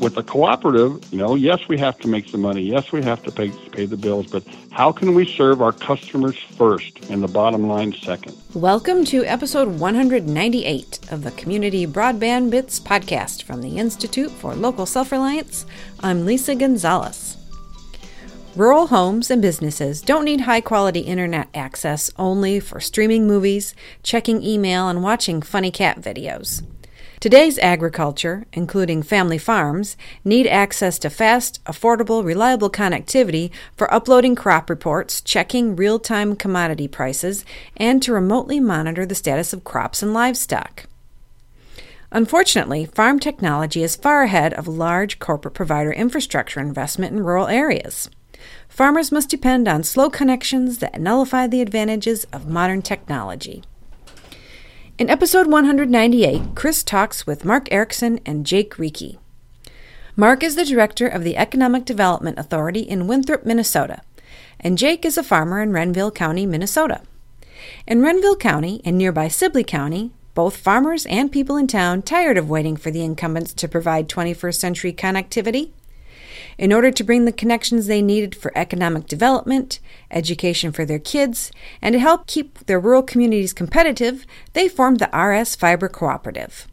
with a cooperative, you know, yes, we have to make some money. Yes, we have to pay, pay the bills, but how can we serve our customers first and the bottom line second? Welcome to episode 198 of the Community Broadband Bits podcast from the Institute for Local Self Reliance. I'm Lisa Gonzalez. Rural homes and businesses don't need high quality internet access only for streaming movies, checking email, and watching funny cat videos. Today's agriculture, including family farms, need access to fast, affordable, reliable connectivity for uploading crop reports, checking real time commodity prices, and to remotely monitor the status of crops and livestock. Unfortunately, farm technology is far ahead of large corporate provider infrastructure investment in rural areas. Farmers must depend on slow connections that nullify the advantages of modern technology. In episode 198, Chris talks with Mark Erickson and Jake Rieke. Mark is the director of the Economic Development Authority in Winthrop, Minnesota, and Jake is a farmer in Renville County, Minnesota. In Renville County and nearby Sibley County, both farmers and people in town tired of waiting for the incumbents to provide 21st century connectivity in order to bring the connections they needed for economic development, education for their kids, and to help keep their rural communities competitive, they formed the RS Fiber Cooperative.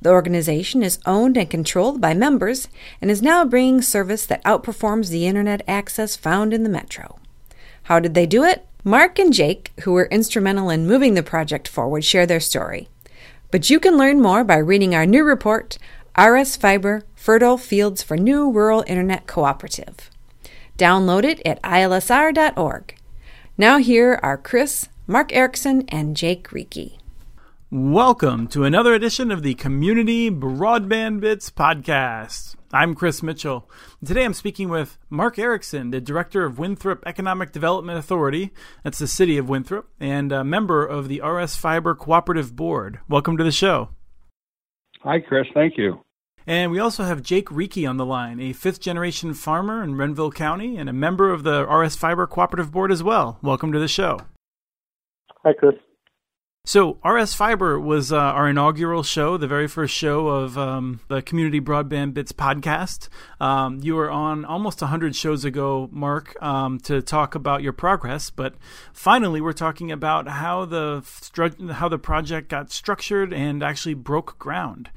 The organization is owned and controlled by members and is now bringing service that outperforms the internet access found in the metro. How did they do it? Mark and Jake, who were instrumental in moving the project forward, share their story. But you can learn more by reading our new report, RS Fiber Fertile Fields for New Rural Internet Cooperative. Download it at ilsr.org. Now, here are Chris, Mark Erickson, and Jake Rieke. Welcome to another edition of the Community Broadband Bits podcast. I'm Chris Mitchell. Today I'm speaking with Mark Erickson, the director of Winthrop Economic Development Authority, that's the city of Winthrop, and a member of the RS Fiber Cooperative Board. Welcome to the show. Hi, Chris. Thank you. And we also have Jake Rieke on the line, a fifth generation farmer in Renville County and a member of the RS Fiber Cooperative Board as well. Welcome to the show. Hi, Chris. So, RS Fiber was uh, our inaugural show, the very first show of um, the Community Broadband Bits podcast. Um, you were on almost 100 shows ago, Mark, um, to talk about your progress, but finally, we're talking about how the how the project got structured and actually broke ground.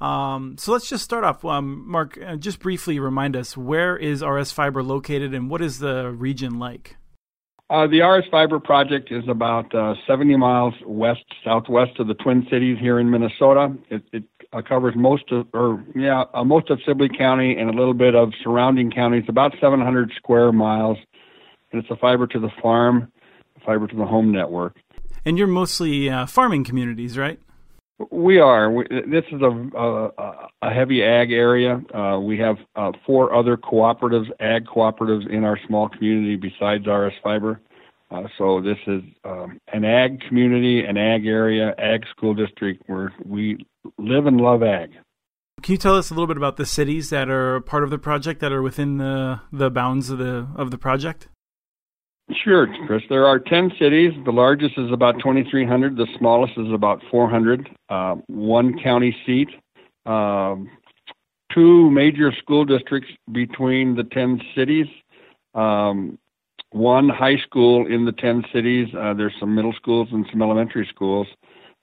Um, so let's just start off, um, Mark. Uh, just briefly remind us where is RS Fiber located, and what is the region like? Uh, the RS Fiber project is about uh, 70 miles west southwest of the Twin Cities here in Minnesota. It, it uh, covers most of, or yeah, uh, most of Sibley County and a little bit of surrounding counties. About 700 square miles, and it's a fiber to the farm, fiber to the home network. And you're mostly uh, farming communities, right? We are. We, this is a, a, a heavy ag area. Uh, we have uh, four other cooperatives, ag cooperatives in our small community besides RS Fiber. Uh, so this is um, an ag community, an ag area, ag school district where we live and love ag. Can you tell us a little bit about the cities that are part of the project that are within the the bounds of the of the project? Sure, Chris. There are 10 cities. The largest is about 2,300. The smallest is about 400. Uh, one county seat. Um, two major school districts between the 10 cities. Um, one high school in the 10 cities. Uh, there's some middle schools and some elementary schools.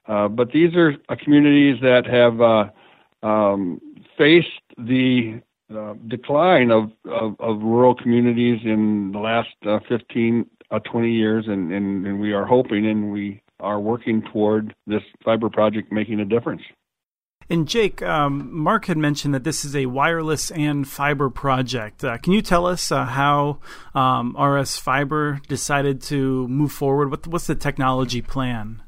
Uh, but these are communities that have uh, um, faced the uh, decline of, of, of, rural communities in the last uh, 15, uh, 20 years, and, and, and we are hoping and we are working toward this fiber project making a difference. And Jake, um, Mark had mentioned that this is a wireless and fiber project. Uh, can you tell us uh, how um, RS Fiber decided to move forward? What, what's the technology plan?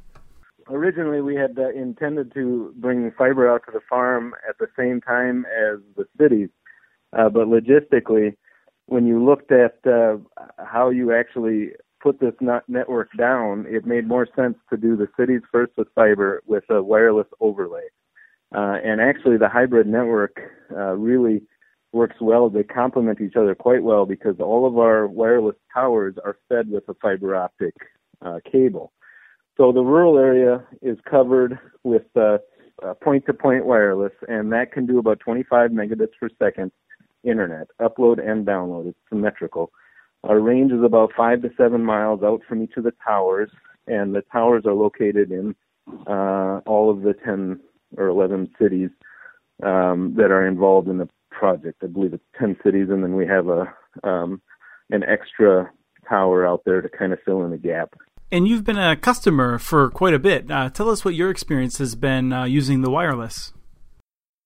Originally, we had uh, intended to bring fiber out to the farm at the same time as the cities. Uh, but logistically, when you looked at uh, how you actually put this network down, it made more sense to do the cities first with fiber with a wireless overlay. Uh, and actually, the hybrid network uh, really works well. They complement each other quite well because all of our wireless towers are fed with a fiber optic uh, cable. So the rural area is covered with point to point wireless, and that can do about 25 megabits per second internet, upload and download. It's symmetrical. Our range is about five to seven miles out from each of the towers, and the towers are located in uh, all of the 10 or 11 cities um, that are involved in the project. I believe it's 10 cities, and then we have a um, an extra tower out there to kind of fill in the gap. And you've been a customer for quite a bit. Uh, tell us what your experience has been uh, using the wireless.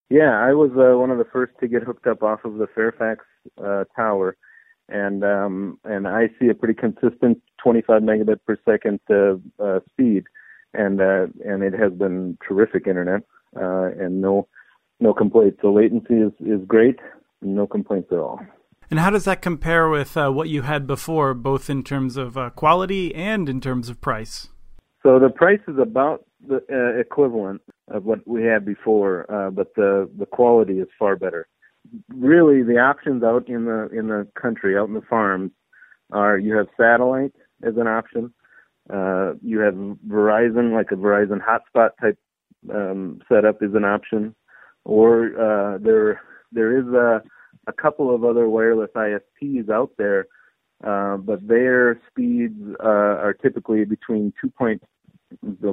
Yeah, I was uh, one of the first to get hooked up off of the Fairfax uh, tower, and um, and I see a pretty consistent 25 megabit per second uh, uh, speed, and uh, and it has been terrific internet, uh, and no no complaints. The latency is is great, no complaints at all. And how does that compare with uh, what you had before, both in terms of uh, quality and in terms of price? So the price is about the uh, equivalent of what we had before, uh, but the the quality is far better. Really, the options out in the in the country, out in the farms, are you have satellite as an option, uh, you have Verizon, like a Verizon hotspot type um, setup, is an option, or uh, there there is a a couple of other wireless ISPs out there, uh, but their speeds uh, are typically between two point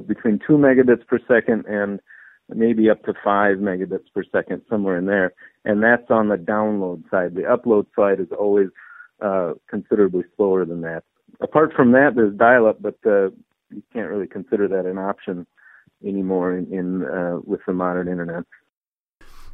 between two megabits per second and maybe up to five megabits per second, somewhere in there. And that's on the download side. The upload side is always uh, considerably slower than that. Apart from that, there's dial-up, but uh, you can't really consider that an option anymore in, in uh, with the modern internet.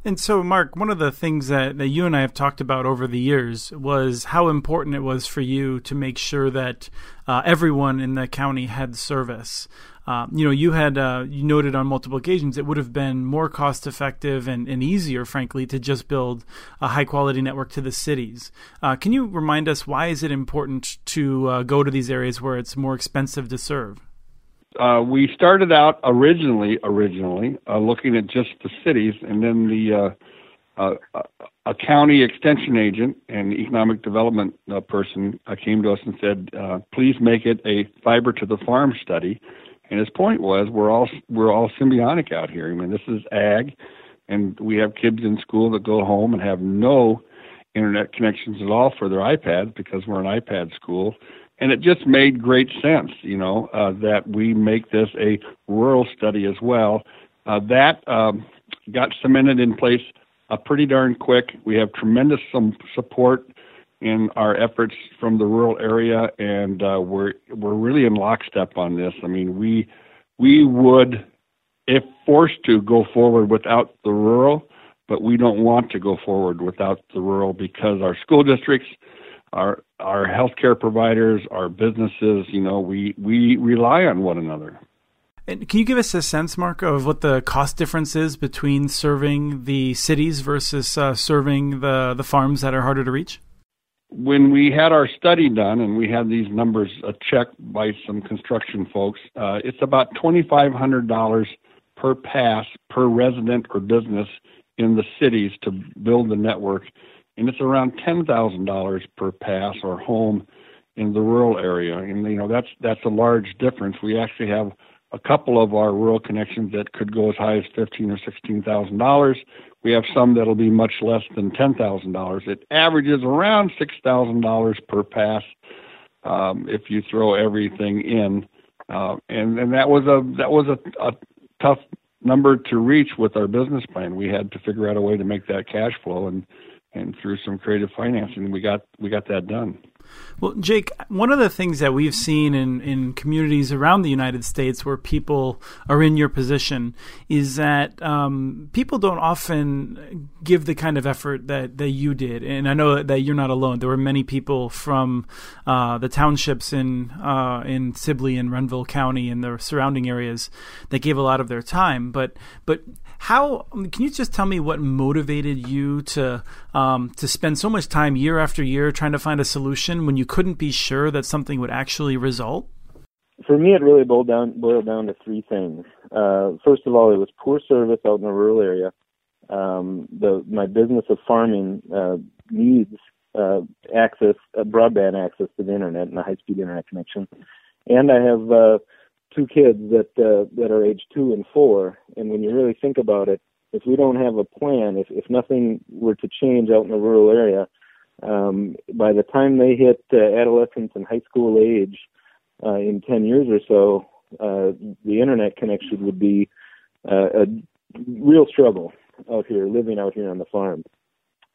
And so, Mark, one of the things that, that you and I have talked about over the years was how important it was for you to make sure that uh, everyone in the county had service. Uh, you know, you had uh, you noted on multiple occasions it would have been more cost effective and, and easier, frankly, to just build a high quality network to the cities. Uh, can you remind us why is it important to uh, go to these areas where it's more expensive to serve? Uh, we started out originally originally uh, looking at just the cities, and then the uh, uh, a county extension agent and economic development uh, person uh, came to us and said, uh, "Please make it a fiber to the farm study." And his point was, we're all we're all symbiotic out here. I mean, this is ag, and we have kids in school that go home and have no internet connections at all for their iPads because we're an iPad school and it just made great sense, you know, uh, that we make this a rural study as well. Uh, that um, got cemented in place uh, pretty darn quick. We have tremendous support in our efforts from the rural area, and uh, we're we're really in lockstep on this. I mean, we we would, if forced to, go forward without the rural, but we don't want to go forward without the rural because our school districts our our healthcare providers, our businesses, you know, we we rely on one another. And can you give us a sense, Mark, of what the cost difference is between serving the cities versus uh, serving the the farms that are harder to reach? When we had our study done and we had these numbers uh, checked by some construction folks, uh, it's about twenty five hundred dollars per pass per resident or business in the cities to build the network and it's around ten thousand dollars per pass or home in the rural area. And you know that's that's a large difference. We actually have a couple of our rural connections that could go as high as fifteen or sixteen thousand dollars. We have some that'll be much less than ten thousand dollars. It averages around six thousand dollars per pass um, if you throw everything in. Uh, and and that was a that was a, a tough number to reach with our business plan. We had to figure out a way to make that cash flow and and through some creative financing, we got we got that done. Well, Jake, one of the things that we've seen in, in communities around the United States where people are in your position is that um, people don't often give the kind of effort that, that you did. And I know that you're not alone. There were many people from uh, the townships in uh, in Sibley and Renville County and the surrounding areas that gave a lot of their time. But but how can you just tell me what motivated you to um, to spend so much time year after year trying to find a solution when you couldn't be sure that something would actually result? For me, it really boiled down boiled down to three things. Uh, first of all, it was poor service out in the rural area. Um, the my business of farming uh, needs uh, access, uh, broadband access to the internet and a high speed internet connection, and I have uh, two kids that uh, that are age two and four, and when you really think about it, if we don't have a plan, if if nothing were to change out in the rural area, um, by the time they hit uh, adolescence and high school age, uh, in 10 years or so, uh, the internet connection would be uh, a real struggle out here, living out here on the farm.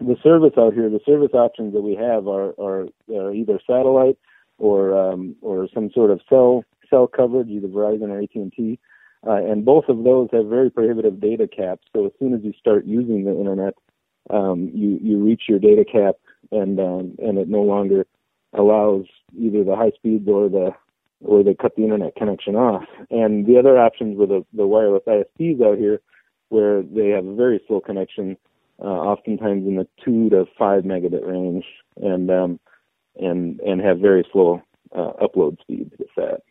The service out here, the service options that we have are, are, are either satellite or um, or some sort of cell cell coverage, either Verizon or AT&T. Uh, and both of those have very prohibitive data caps. So as soon as you start using the internet, um, you you reach your data cap, and um, and it no longer allows either the high speeds or the or they cut the internet connection off. And the other options were the, the wireless ISPs out here, where they have a very slow connection, uh, oftentimes in the two to five megabit range, and um, and and have very slow uh, upload speeds with that.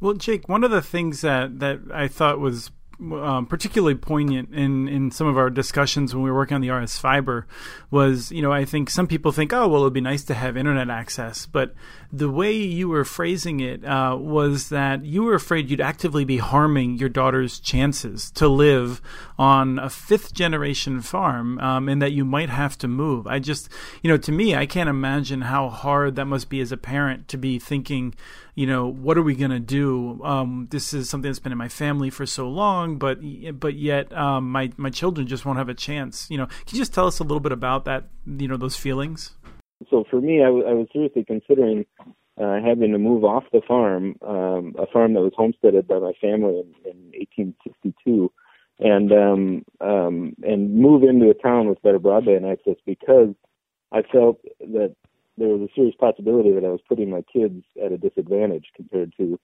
Well, Jake, one of the things that that I thought was um, particularly poignant in, in some of our discussions when we were working on the RS Fiber was, you know, I think some people think, oh, well, it'd be nice to have internet access. But the way you were phrasing it uh, was that you were afraid you'd actively be harming your daughter's chances to live on a fifth generation farm um, and that you might have to move. I just, you know, to me, I can't imagine how hard that must be as a parent to be thinking, you know, what are we going to do? Um, this is something that's been in my family for so long, but but yet um, my my children just won't have a chance. You know, can you just tell us a little bit about that? You know, those feelings. So for me, I, w- I was seriously considering uh, having to move off the farm, um, a farm that was homesteaded by my family in, in 1862, and um, um, and move into a town with better broadband access because I felt that there was a serious possibility that I was putting my kids at a disadvantage compared to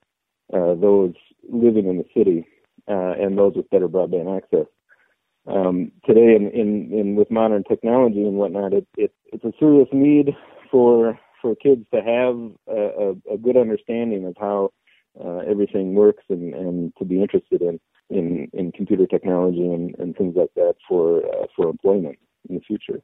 uh, those living in the city uh, and those with better broadband access. Um, today, in, in, in with modern technology and whatnot, it, it, it's a serious need for for kids to have a, a, a good understanding of how uh, everything works and, and to be interested in, in, in computer technology and, and things like that for uh, for employment in the future.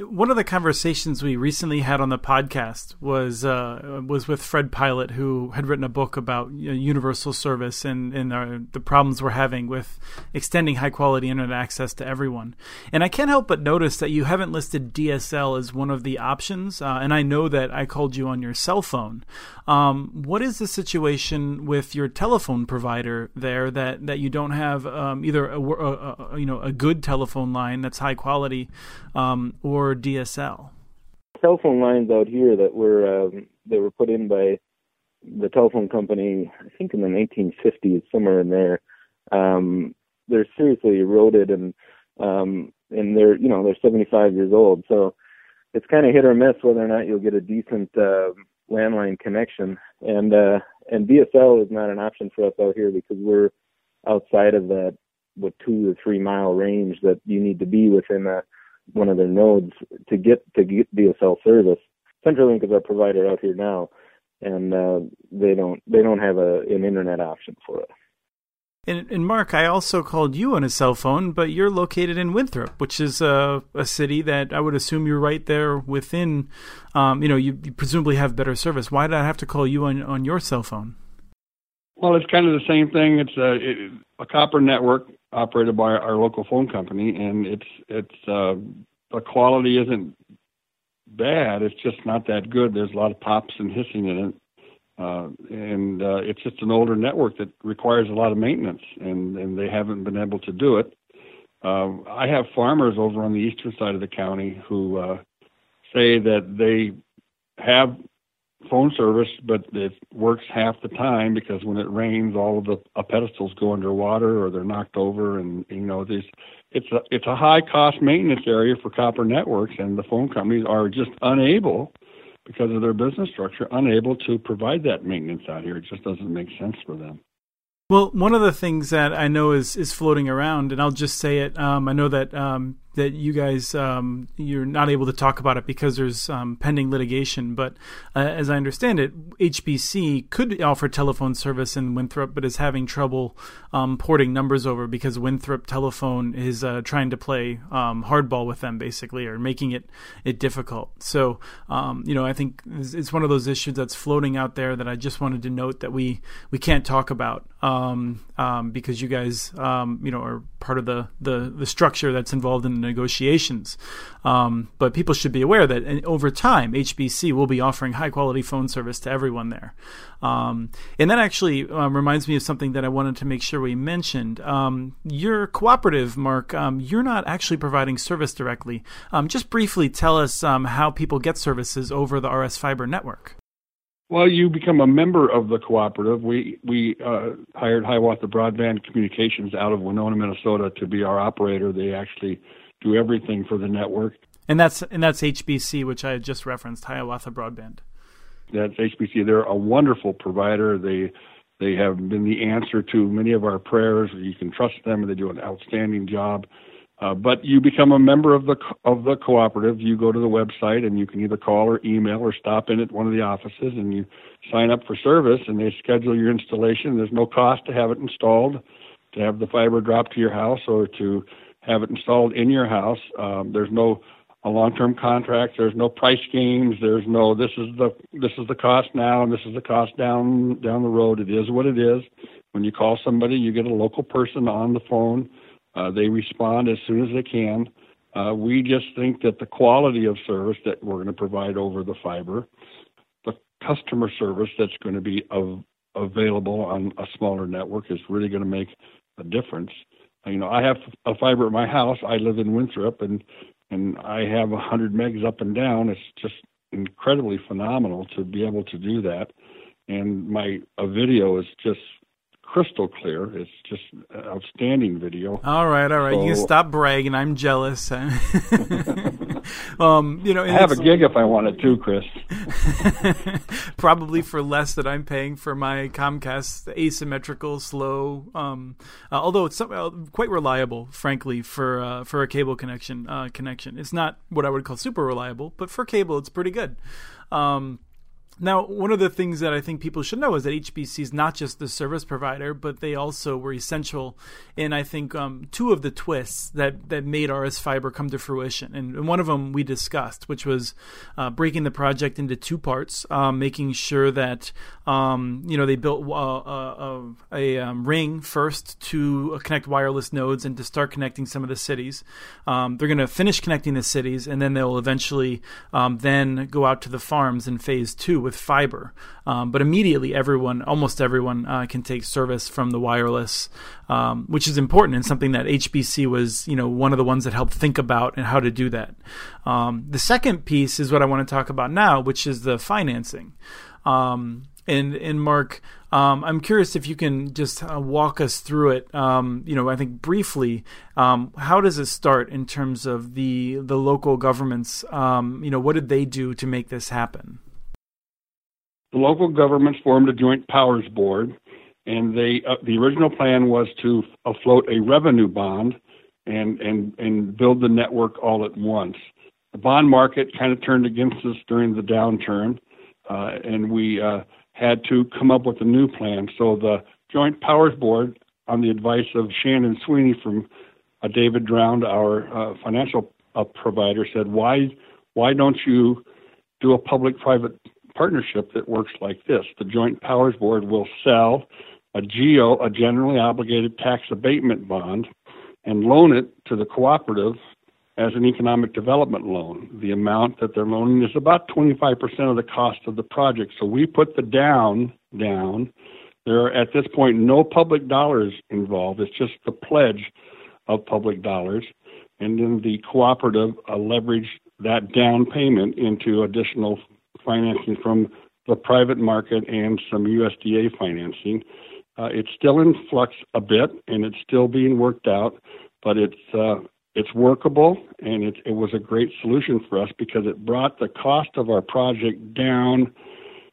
One of the conversations we recently had on the podcast was uh, was with Fred Pilot, who had written a book about you know, universal service and and our, the problems we're having with extending high quality internet access to everyone. And I can't help but notice that you haven't listed DSL as one of the options. Uh, and I know that I called you on your cell phone. Um, what is the situation with your telephone provider there that, that you don't have um, either a, a, a, you know a good telephone line that's high quality um, or DSL? Cell phone lines out here that were um, that were put in by the telephone company, I think in the 1950s, somewhere in there. Um, they're seriously eroded and um, and they're you know they're 75 years old, so it's kind of hit or miss whether or not you'll get a decent uh, landline connection. And uh, and DSL is not an option for us out here because we're outside of that what two or three mile range that you need to be within a, one of their nodes to get to get DSL service. CenturyLink is our provider out here now, and uh, they don't they don't have a an internet option for us. And, and, Mark, I also called you on a cell phone, but you're located in Winthrop, which is a, a city that I would assume you're right there within. Um, you know, you, you, presumably have better service. Why did I have to call you on on your cell phone? Well, it's kind of the same thing. It's a, it, a copper network operated by our local phone company, and it's it's uh, the quality isn't bad. It's just not that good. There's a lot of pops and hissing in it uh, and uh, it's just an older network that requires a lot of maintenance, and, and they haven't been able to do it. Uh, I have farmers over on the eastern side of the county who uh, say that they have phone service, but it works half the time because when it rains, all of the uh, pedestals go underwater or they're knocked over, and you know, these it's a it's a high cost maintenance area for copper networks, and the phone companies are just unable because of their business structure, unable to provide that maintenance out here. It just doesn't make sense for them. Well, one of the things that I know is is floating around, and I'll just say it. Um, I know that um, that you guys um, you're not able to talk about it because there's um, pending litigation. But uh, as I understand it, HBC could offer telephone service in Winthrop, but is having trouble um, porting numbers over because Winthrop Telephone is uh, trying to play um, hardball with them, basically, or making it it difficult. So um, you know, I think it's one of those issues that's floating out there that I just wanted to note that we we can't talk about um, because you guys you know are part of the the, the structure that's involved in negotiations. Um, but people should be aware that over time, HBC will be offering high quality phone service to everyone there. Um, and that actually um, reminds me of something that I wanted to make sure we mentioned. Um, your cooperative, Mark, um, you're not actually providing service directly. Um, just briefly tell us how people get services over the RS Fiber network. Well, you become a member of the cooperative. We we uh, hired Hiawatha Broadband Communications out of Winona, Minnesota, to be our operator. They actually do everything for the network. And that's and that's HBC, which I just referenced, Hiawatha Broadband. That's HBC. They're a wonderful provider. They they have been the answer to many of our prayers. You can trust them. And they do an outstanding job. Uh, but you become a member of the of the cooperative. You go to the website and you can either call or email or stop in at one of the offices and you sign up for service and they schedule your installation. There's no cost to have it installed, to have the fiber dropped to your house or to have it installed in your house. Um, there's no a long-term contract. There's no price games. There's no this is the this is the cost now and this is the cost down down the road. It is what it is. When you call somebody, you get a local person on the phone. Uh, they respond as soon as they can. Uh, we just think that the quality of service that we're going to provide over the fiber, the customer service that's going to be av- available on a smaller network is really going to make a difference you know, I have a fiber at my house. I live in Winthrop, and and I have a hundred megs up and down. It's just incredibly phenomenal to be able to do that. And my a video is just crystal clear. It's just outstanding video. All right, all right. So, you can stop bragging. I'm jealous. um, you know, I have a gig if I wanted to, Chris. Probably for less that I'm paying for my Comcast asymmetrical, slow. Um, uh, although it's uh, quite reliable, frankly, for uh, for a cable connection. Uh, connection. It's not what I would call super reliable, but for cable, it's pretty good. Um, now, one of the things that I think people should know is that HBC is not just the service provider, but they also were essential in, I think, um, two of the twists that, that made RS Fiber come to fruition. And, and one of them we discussed, which was uh, breaking the project into two parts, um, making sure that, um, you know, they built uh, uh, a, um, ring first to connect wireless nodes and to start connecting some of the cities. Um, they're going to finish connecting the cities, and then they'll eventually um, then go out to the farms in phase two with fiber. Um, but immediately, everyone, almost everyone, uh, can take service from the wireless, um, which is important and something that HBC was, you know, one of the ones that helped think about and how to do that. Um, the second piece is what I want to talk about now, which is the financing. Um, and and Mark, um, I'm curious if you can just uh, walk us through it. Um, you know, I think briefly, um, how does it start in terms of the the local governments? Um, you know, what did they do to make this happen? The local governments formed a joint powers board, and they uh, the original plan was to afloat a revenue bond and and and build the network all at once. The bond market kind of turned against us during the downturn, uh, and we uh, had to come up with a new plan. So the Joint Powers Board, on the advice of Shannon Sweeney from uh, David Drown, our uh, financial uh, provider, said, "Why why don't you do a public-private partnership that works like this. The Joint Powers Board will sell a GO, a generally obligated tax abatement bond, and loan it to the cooperative as an economic development loan. The amount that they're loaning is about 25% of the cost of the project. So we put the down down. There are at this point no public dollars involved. It's just the pledge of public dollars. And then the cooperative uh, leverage that down payment into additional financing from the private market and some USDA financing. Uh, it's still in flux a bit, and it's still being worked out, but it's uh, it's workable, and it, it was a great solution for us because it brought the cost of our project down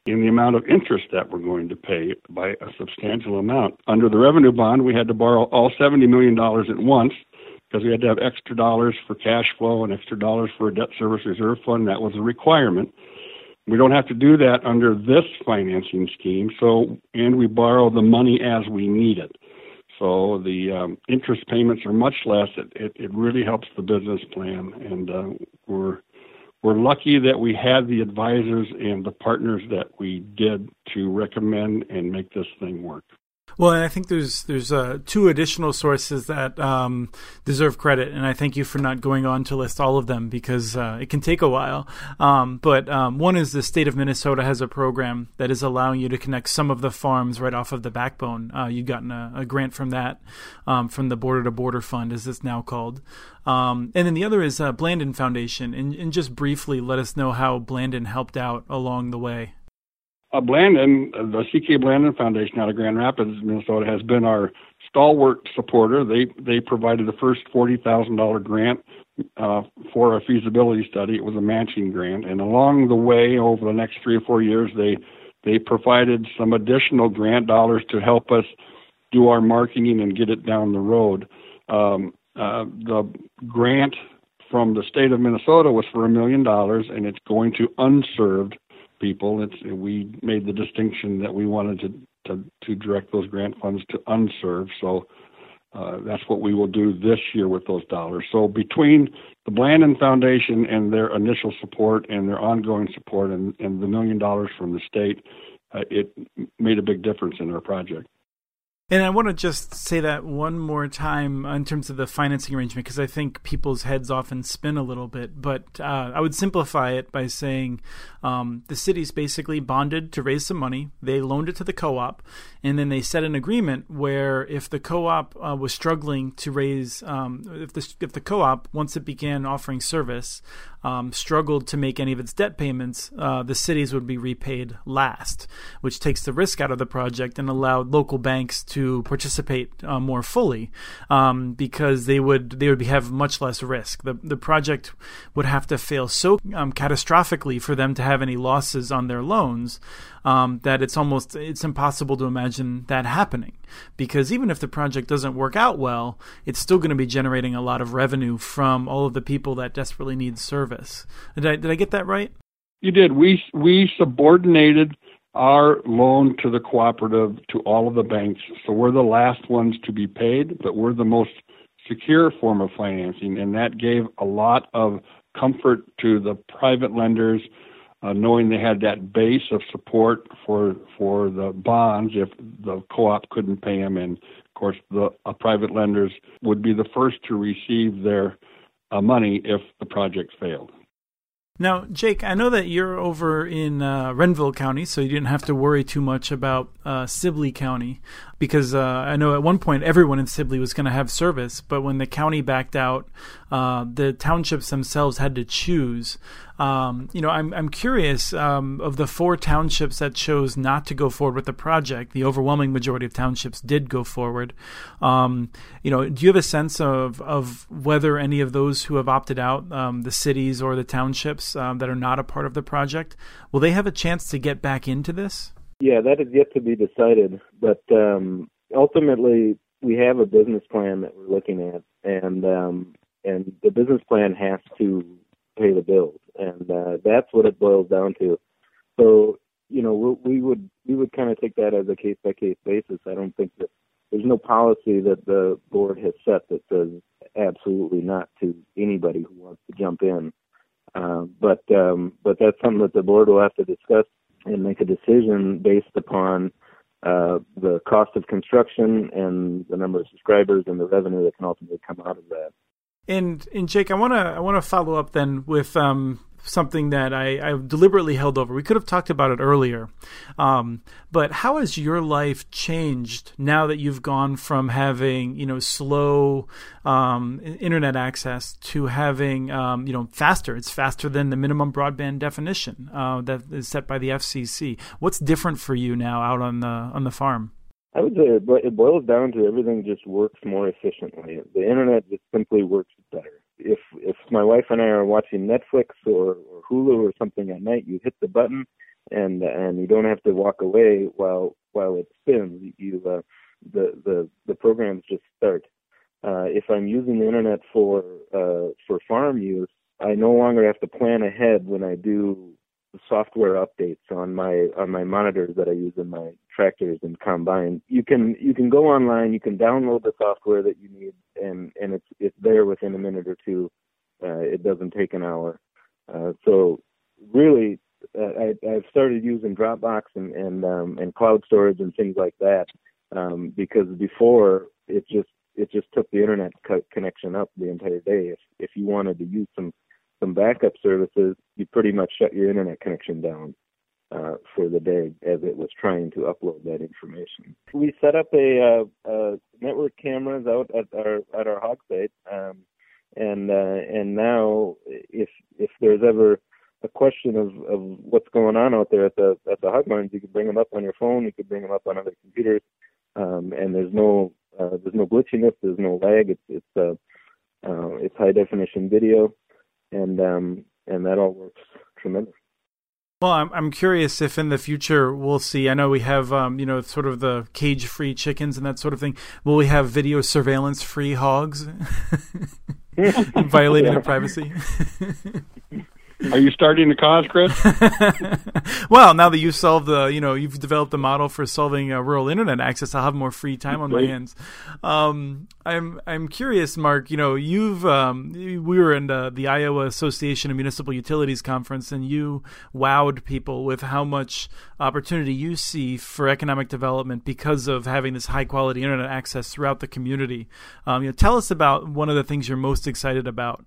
in the amount of interest that we're going to pay by a substantial amount. Under the revenue bond, we had to borrow all $70 million at once, because we had to have extra dollars for cash flow and extra dollars for a debt service reserve fund. That was a requirement. We don't have to do that under this financing scheme. So, and we borrow the money as we need it. So the um, interest payments are much less. It, it, it really helps the business plan, and uh, we're we're lucky that we had the advisors and the partners that we did to recommend and make this thing work. Well, I think there's there's uh, two additional sources that um, deserve credit, and I thank you for not going on to list all of them because uh, it can take a while. Um, but um, one is the state of Minnesota has a program that is allowing you to connect some of the farms right off of the backbone. Uh, you've gotten a, a, grant from that, um, from the Border to Border Fund, as it's now called. Um, and then the other is uh, Blandin Foundation, and, and just briefly let us know how Blandin helped out along the way uh, Blandin, the CK Blandin Foundation out of Grand Rapids, Minnesota, has been our stalwart supporter. They they provided the first forty thousand dollar grant uh, for a feasibility study. It was a matching grant, and along the way, over the next three or four years, they they provided some additional grant dollars to help us do our marketing and get it down the road. Um, uh, the grant from the state of Minnesota was for a million dollars, and it's going to unserved people. It's we made the distinction that we wanted to to, to direct those grant funds to unserved. So uh, that's what we will do this year with those dollars. So between the Blandin Foundation and their initial support and their ongoing support and, and the million dollars from the state, uh, it made a big difference in our project. And I want to just say that one more time in terms of the financing arrangement, because I think people's heads often spin a little bit. But uh, I would simplify it by saying um, the city's basically bonded to raise some money. They loaned it to the co op, and then they set an agreement where if the co op uh, was struggling to raise, um, if, the, if the co op, once it began offering service, um, struggled to make any of its debt payments, uh, the cities would be repaid last, which takes the risk out of the project and allowed local banks to participate uh, more fully um, because they would they would have much less risk. The the project would have to fail so um, catastrophically for them to have any losses on their loans um, that it's almost it's impossible to imagine that happening because even if the project doesn't work out well, it's still going to be generating a lot of revenue from all of the people that desperately need service. Did I did I get that right? You did. We we subordinated our loan to the cooperative to all of the banks, so we're the last ones to be paid, but we're the most secure form of financing, and that gave a lot of comfort to the private lenders uh, knowing they had that base of support for for the bonds if the co-op couldn't pay them, and of course the uh, private lenders would be the first to receive their uh, money if the project failed. Now, Jake, I know that you're over in uh, Renville County, so you didn't have to worry too much about uh, Sibley County because uh, I know at one point everyone in Sibley was going to have service, but when the county backed out, uh, the townships themselves had to choose. Um, you know, I'm I'm curious um, of the four townships that chose not to go forward with the project. The overwhelming majority of townships did go forward. Um, you know, do you have a sense of of whether any of those who have opted out, um, the cities or the townships um, that are not a part of the project, will they have a chance to get back into this? Yeah, that is yet to be decided. But um, ultimately, we have a business plan that we're looking at, and and the business plan has to pay the bills, and uh, that's what it boils down to. So you know, we, we would we would kind of take that as a case by case basis. I don't think that there's no policy that the board has set that says absolutely not to anybody who wants to jump in. Uh, but um, but that's something that the board will have to discuss and make a decision based upon uh, the cost of construction and the number of subscribers and the revenue that can ultimately come out of that. And and Jake, I want to I want to follow up then with um, something that I, I, deliberately held over. We could have talked about it earlier. Um, but how has your life changed now that you've gone from having, you know, slow um, internet access to having, um, you know, faster? It's faster than the minimum broadband definition uh, that is set by the FCC. What's different for you now out on the on the farm? I would say it boils down to everything just works more efficiently. The internet just simply works better if if my wife and I are watching Netflix or, or Hulu or something at night, you hit the button and and you don't have to walk away while while it spins. You uh, the the the programs just start. uh, if I'm using the internet for uh, for farm use, I no longer have to plan ahead when I do software updates on my on my monitors that I use in my tractors and combines. You can you can go online, you can download the software that you need, and and it's it's there within a minute or two. Uh, it doesn't take an hour. Uh, so really, uh, I, I've started using Dropbox and and um, and cloud storage and things like that um, because before it just it just took the internet co- connection up the entire day. If if you wanted to use some some backup services, you pretty much shut your internet connection down uh, for the day as it was trying to upload that information. We set up a, uh, network cameras out at our at our hog site, um, and uh, and now if if there's ever a question of, of what's going on out there at the at the hog barns, you can bring them up on your phone, you can bring them up on other computers, um, and there's no uh, there's no glitchiness, there's no lag. It's it's uh, it's high definition video, and um, and that all works tremendous. Well, I'm I'm curious if in the future we'll see. I know we have um, you know sort of the cage free chickens and that sort of thing. Will we have video surveillance free hogs violating their privacy? Are you starting the cause, Chris? well, now that you've solved the, you know, you've developed a model for solving uh, rural internet access, I'll have more free time on my hands. Um, I'm I'm curious, Mark. You know, you've um, we were in the, the Iowa Association of Municipal Utilities conference, and you wowed people with how much opportunity you see for economic development because of having this high quality internet access throughout the community. Um, you know, tell us about one of the things you're most excited about.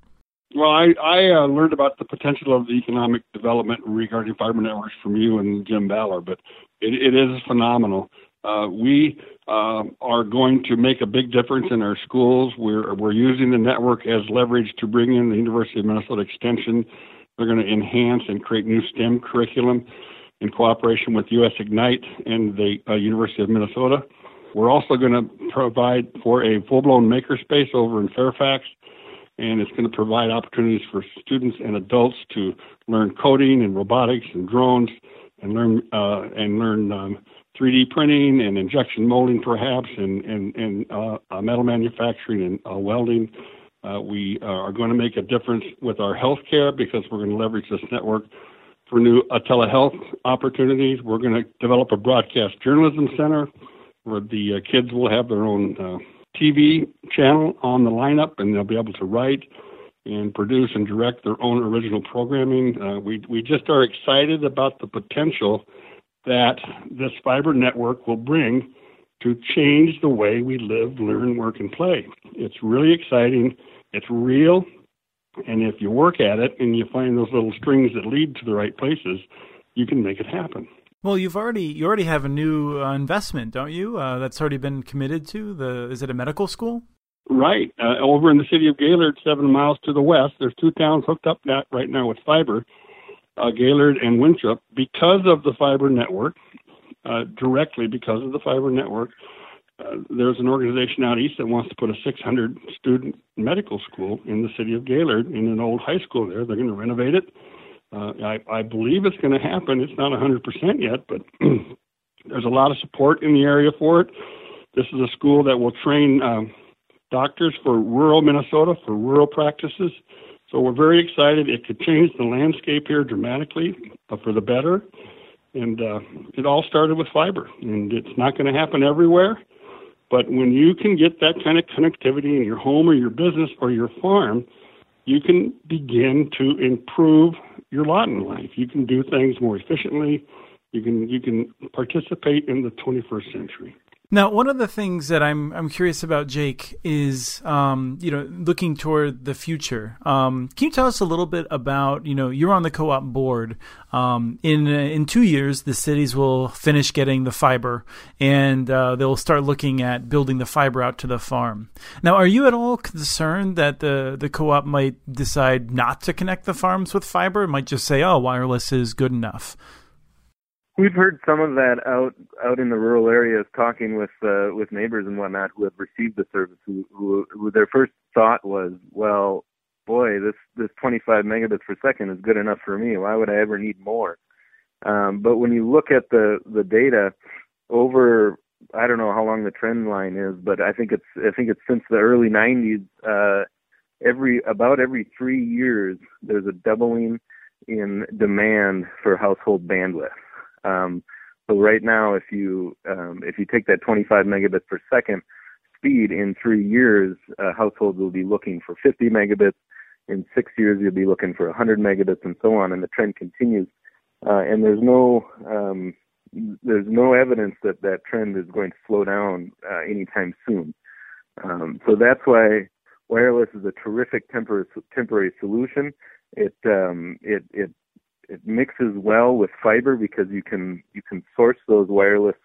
Well, I, I uh, learned about the potential of the economic development regarding fiber networks from you and Jim Baller, but it, it is phenomenal. Uh, we uh, are going to make a big difference in our schools. We're, we're using the network as leverage to bring in the University of Minnesota Extension. They're going to enhance and create new STEM curriculum in cooperation with US Ignite and the uh, University of Minnesota. We're also going to provide for a full blown makerspace over in Fairfax and it's going to provide opportunities for students and adults to learn coding and robotics and drones and learn uh, and learn um, 3D printing and injection molding, perhaps, and and, and uh, metal manufacturing and uh, welding. Uh, we uh, are going to make a difference with our healthcare because we're going to leverage this network for new telehealth opportunities. We're going to develop a broadcast journalism center where the kids will have their own TV channel on the lineup, and they'll be able to write and produce and direct their own original programming. Uh, we we just are excited about the potential that this fiber network will bring to change the way we live, learn, work, and play. It's really exciting. It's real, and if you work at it and you find those little strings that lead to the right places, you can make it happen. Well, you've already you already have a new uh, investment, don't you? Uh, that's already been committed to. The is it a medical school? Right, uh, over in the city of Gaylord, seven miles to the west. There's two towns hooked up that right now with fiber, uh, Gaylord and Winthrop, because of the fiber network. Uh, directly because of the fiber network, uh, there's an organization out east that wants to put a 600 student medical school in the city of Gaylord in an old high school there. They're going to renovate it uh, I, I believe it's going to happen. It's not 100% yet, but there's a lot of support in the area for it. This is a school that will train um, doctors for rural Minnesota, for rural practices. So we're very excited. It could change the landscape here dramatically uh, for the better. And uh, it all started with fiber, and it's not going to happen everywhere. But when you can get that kind of connectivity in your home or your business or your farm, you can begin to improve your lot in life. You can do things more efficiently. You can you can participate in the 21st century. Now, one of the things that I'm I'm curious about, Jake, is um, you know looking toward the future. Um, can you tell us a little bit about you know you're on the co-op board. Um, in in two years, the cities will finish getting the fiber, and uh, they'll start looking at building the fiber out to the farm. Now, are you at all concerned that the the co-op might decide not to connect the farms with fiber? It might just say, "Oh, wireless is good enough." We've heard some of that out out in the rural areas, talking with uh, with neighbors and whatnot who have received the service, who, who who their first thought was, well, boy, this this 25 megabits per second is good enough for me. Why would I ever need more? Um, but when you look at the the data over I don't know how long the trend line is, but I think it's I think it's since the early 90s. Uh, every about every three years, there's a doubling in demand for household bandwidth. Um, so right now, if you um, if you take that 25 megabits per second speed in three years, uh, households will be looking for 50 megabits. In six years, you'll be looking for 100 megabits, and so on. And the trend continues. Uh, and there's no um, there's no evidence that that trend is going to slow down uh, anytime soon. Um, so that's why wireless is a terrific temporary temporary solution. It um, it it it mixes well with fiber because you can you can source those wireless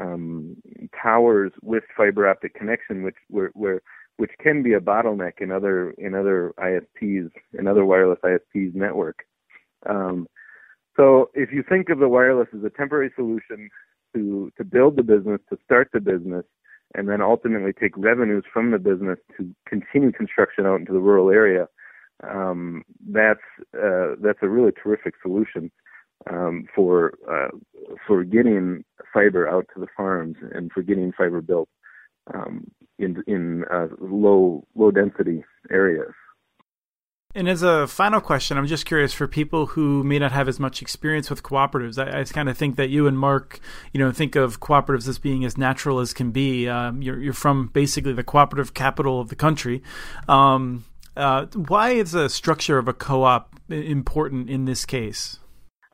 um, towers with fiber optic connection, which where, where which can be a bottleneck in other in other ISPs in other wireless ISPs network. Um, so if you think of the wireless as a temporary solution to to build the business, to start the business, and then ultimately take revenues from the business to continue construction out into the rural area, um, that's uh, that's a really terrific solution um, for uh, for getting fiber out to the farms and for getting fiber built um, in in uh, low low density areas. And as a final question, I'm just curious for people who may not have as much experience with cooperatives. I, I kind of think that you and Mark, you know, think of cooperatives as being as natural as can be. Um, you're, you're, from basically the cooperative capital of the country. Um, uh, why is the structure of a co-op important in this case?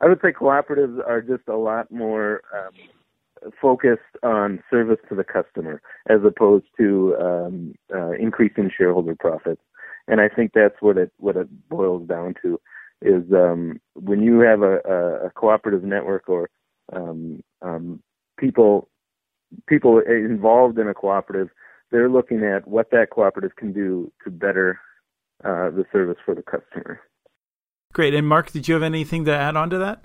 I would say cooperatives are just a lot more um, focused on service to the customer as opposed to um, uh, increasing shareholder profits. And I think that's what it what it boils down to is um, when you have a, a, a cooperative network or um, um, people people involved in a cooperative, they're looking at what that cooperative can do to better uh, the service for the customer. Great. And Mark, did you have anything to add on to that?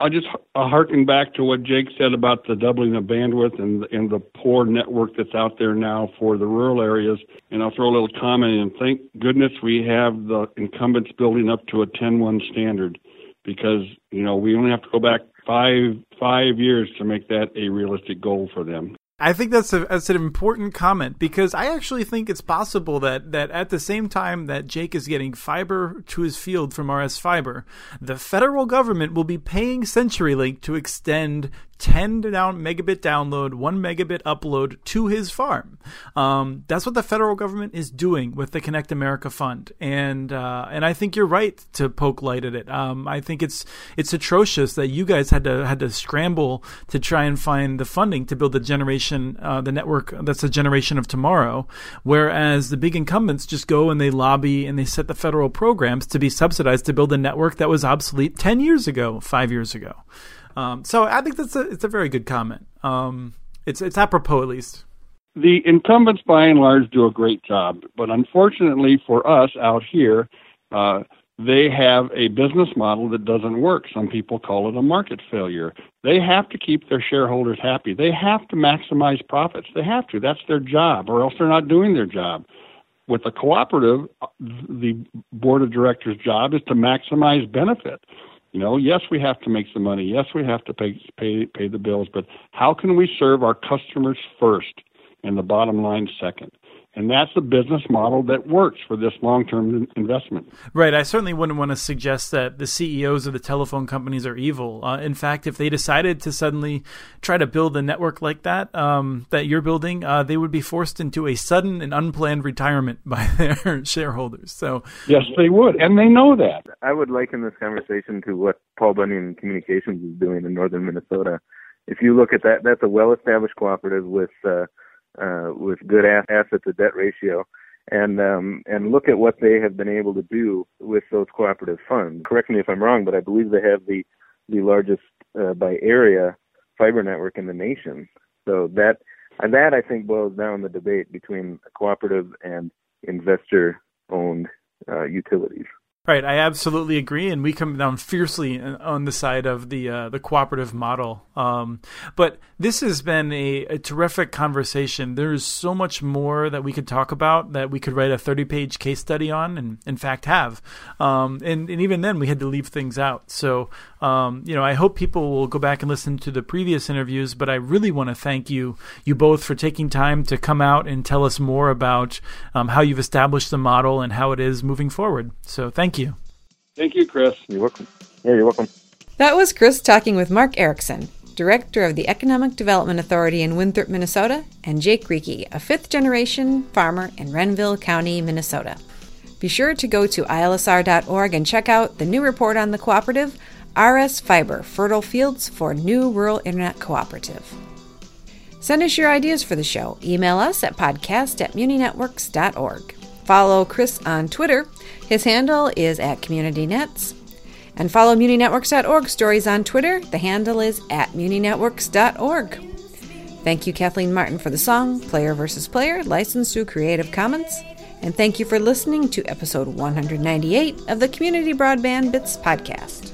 I'll just uh, harken back to what Jake said about the doubling of bandwidth and, and the poor network that's out there now for the rural areas. And I'll throw a little comment in. Thank goodness we have the incumbents building up to a 10-1 standard because, you know, we only have to go back five five years to make that a realistic goal for them. I think that's a, that's an important comment because I actually think it's possible that that at the same time that Jake is getting fiber to his field from RS Fiber, the federal government will be paying CenturyLink to extend 10 down megabit download, 1 megabit upload to his farm. Um, that's what the federal government is doing with the Connect America Fund, and uh, and I think you're right to poke light at it. Um, I think it's it's atrocious that you guys had to had to scramble to try and find the funding to build the generation, uh, the network that's a generation of tomorrow, whereas the big incumbents just go and they lobby and they set the federal programs to be subsidized to build a network that was obsolete 10 years ago, five years ago. Um, so I think that's a it's a very good comment. Um, it's it's apropos at least. The incumbents, by and large, do a great job, but unfortunately for us out here, uh, they have a business model that doesn't work. Some people call it a market failure. They have to keep their shareholders happy. They have to maximize profits. They have to. That's their job, or else they're not doing their job. With a cooperative, the board of directors' job is to maximize benefit. You know, yes, we have to make some money. Yes, we have to pay pay pay the bills. But how can we serve our customers first and the bottom line second? And that's the business model that works for this long term investment. Right. I certainly wouldn't want to suggest that the CEOs of the telephone companies are evil. Uh, in fact, if they decided to suddenly try to build a network like that um, that you're building, uh, they would be forced into a sudden and unplanned retirement by their shareholders. So yes, they would, and they know that. I would liken this conversation to what Paul Bunyan Communications is doing in northern Minnesota. If you look at that, that's a well-established cooperative with uh, uh, with good asset to debt ratio, and um, and look at what they have been able to do with those cooperative funds. Correct me if I'm wrong, but I believe they have the the largest uh, by area fiber network in the nation. So that and that I think boils down the debate between cooperative and investor owned uh, utilities. Right, I absolutely agree, and we come down fiercely on the side of the uh, the cooperative model. Um, but this has been a, a, terrific conversation. There is so much more that we could talk about that we could write a thirty page case study on, and in fact have. Um, and, and, even then, we had to leave things out. So um, you know, I hope people will go back and listen to the previous interviews. But I really want to thank you, you both, for taking time to come out and tell us more about um, how you've established the model and how it is moving forward. So thank Thank you. Thank you, Chris. You're welcome. Yeah, you're welcome. That was Chris talking with Mark Erickson, Director of the Economic Development Authority in Winthrop, Minnesota, and Jake Rieke, a fifth generation farmer in Renville County, Minnesota. Be sure to go to ilsr.org and check out the new report on the cooperative, RS Fiber Fertile Fields for New Rural Internet Cooperative. Send us your ideas for the show. Email us at podcast at muninetworks.org. Follow Chris on Twitter. His handle is at CommunityNets. And follow MuniNetworks.org stories on Twitter. The handle is at MuniNetworks.org. Thank you, Kathleen Martin, for the song Player vs. Player, licensed through Creative Commons. And thank you for listening to episode 198 of the Community Broadband Bits podcast.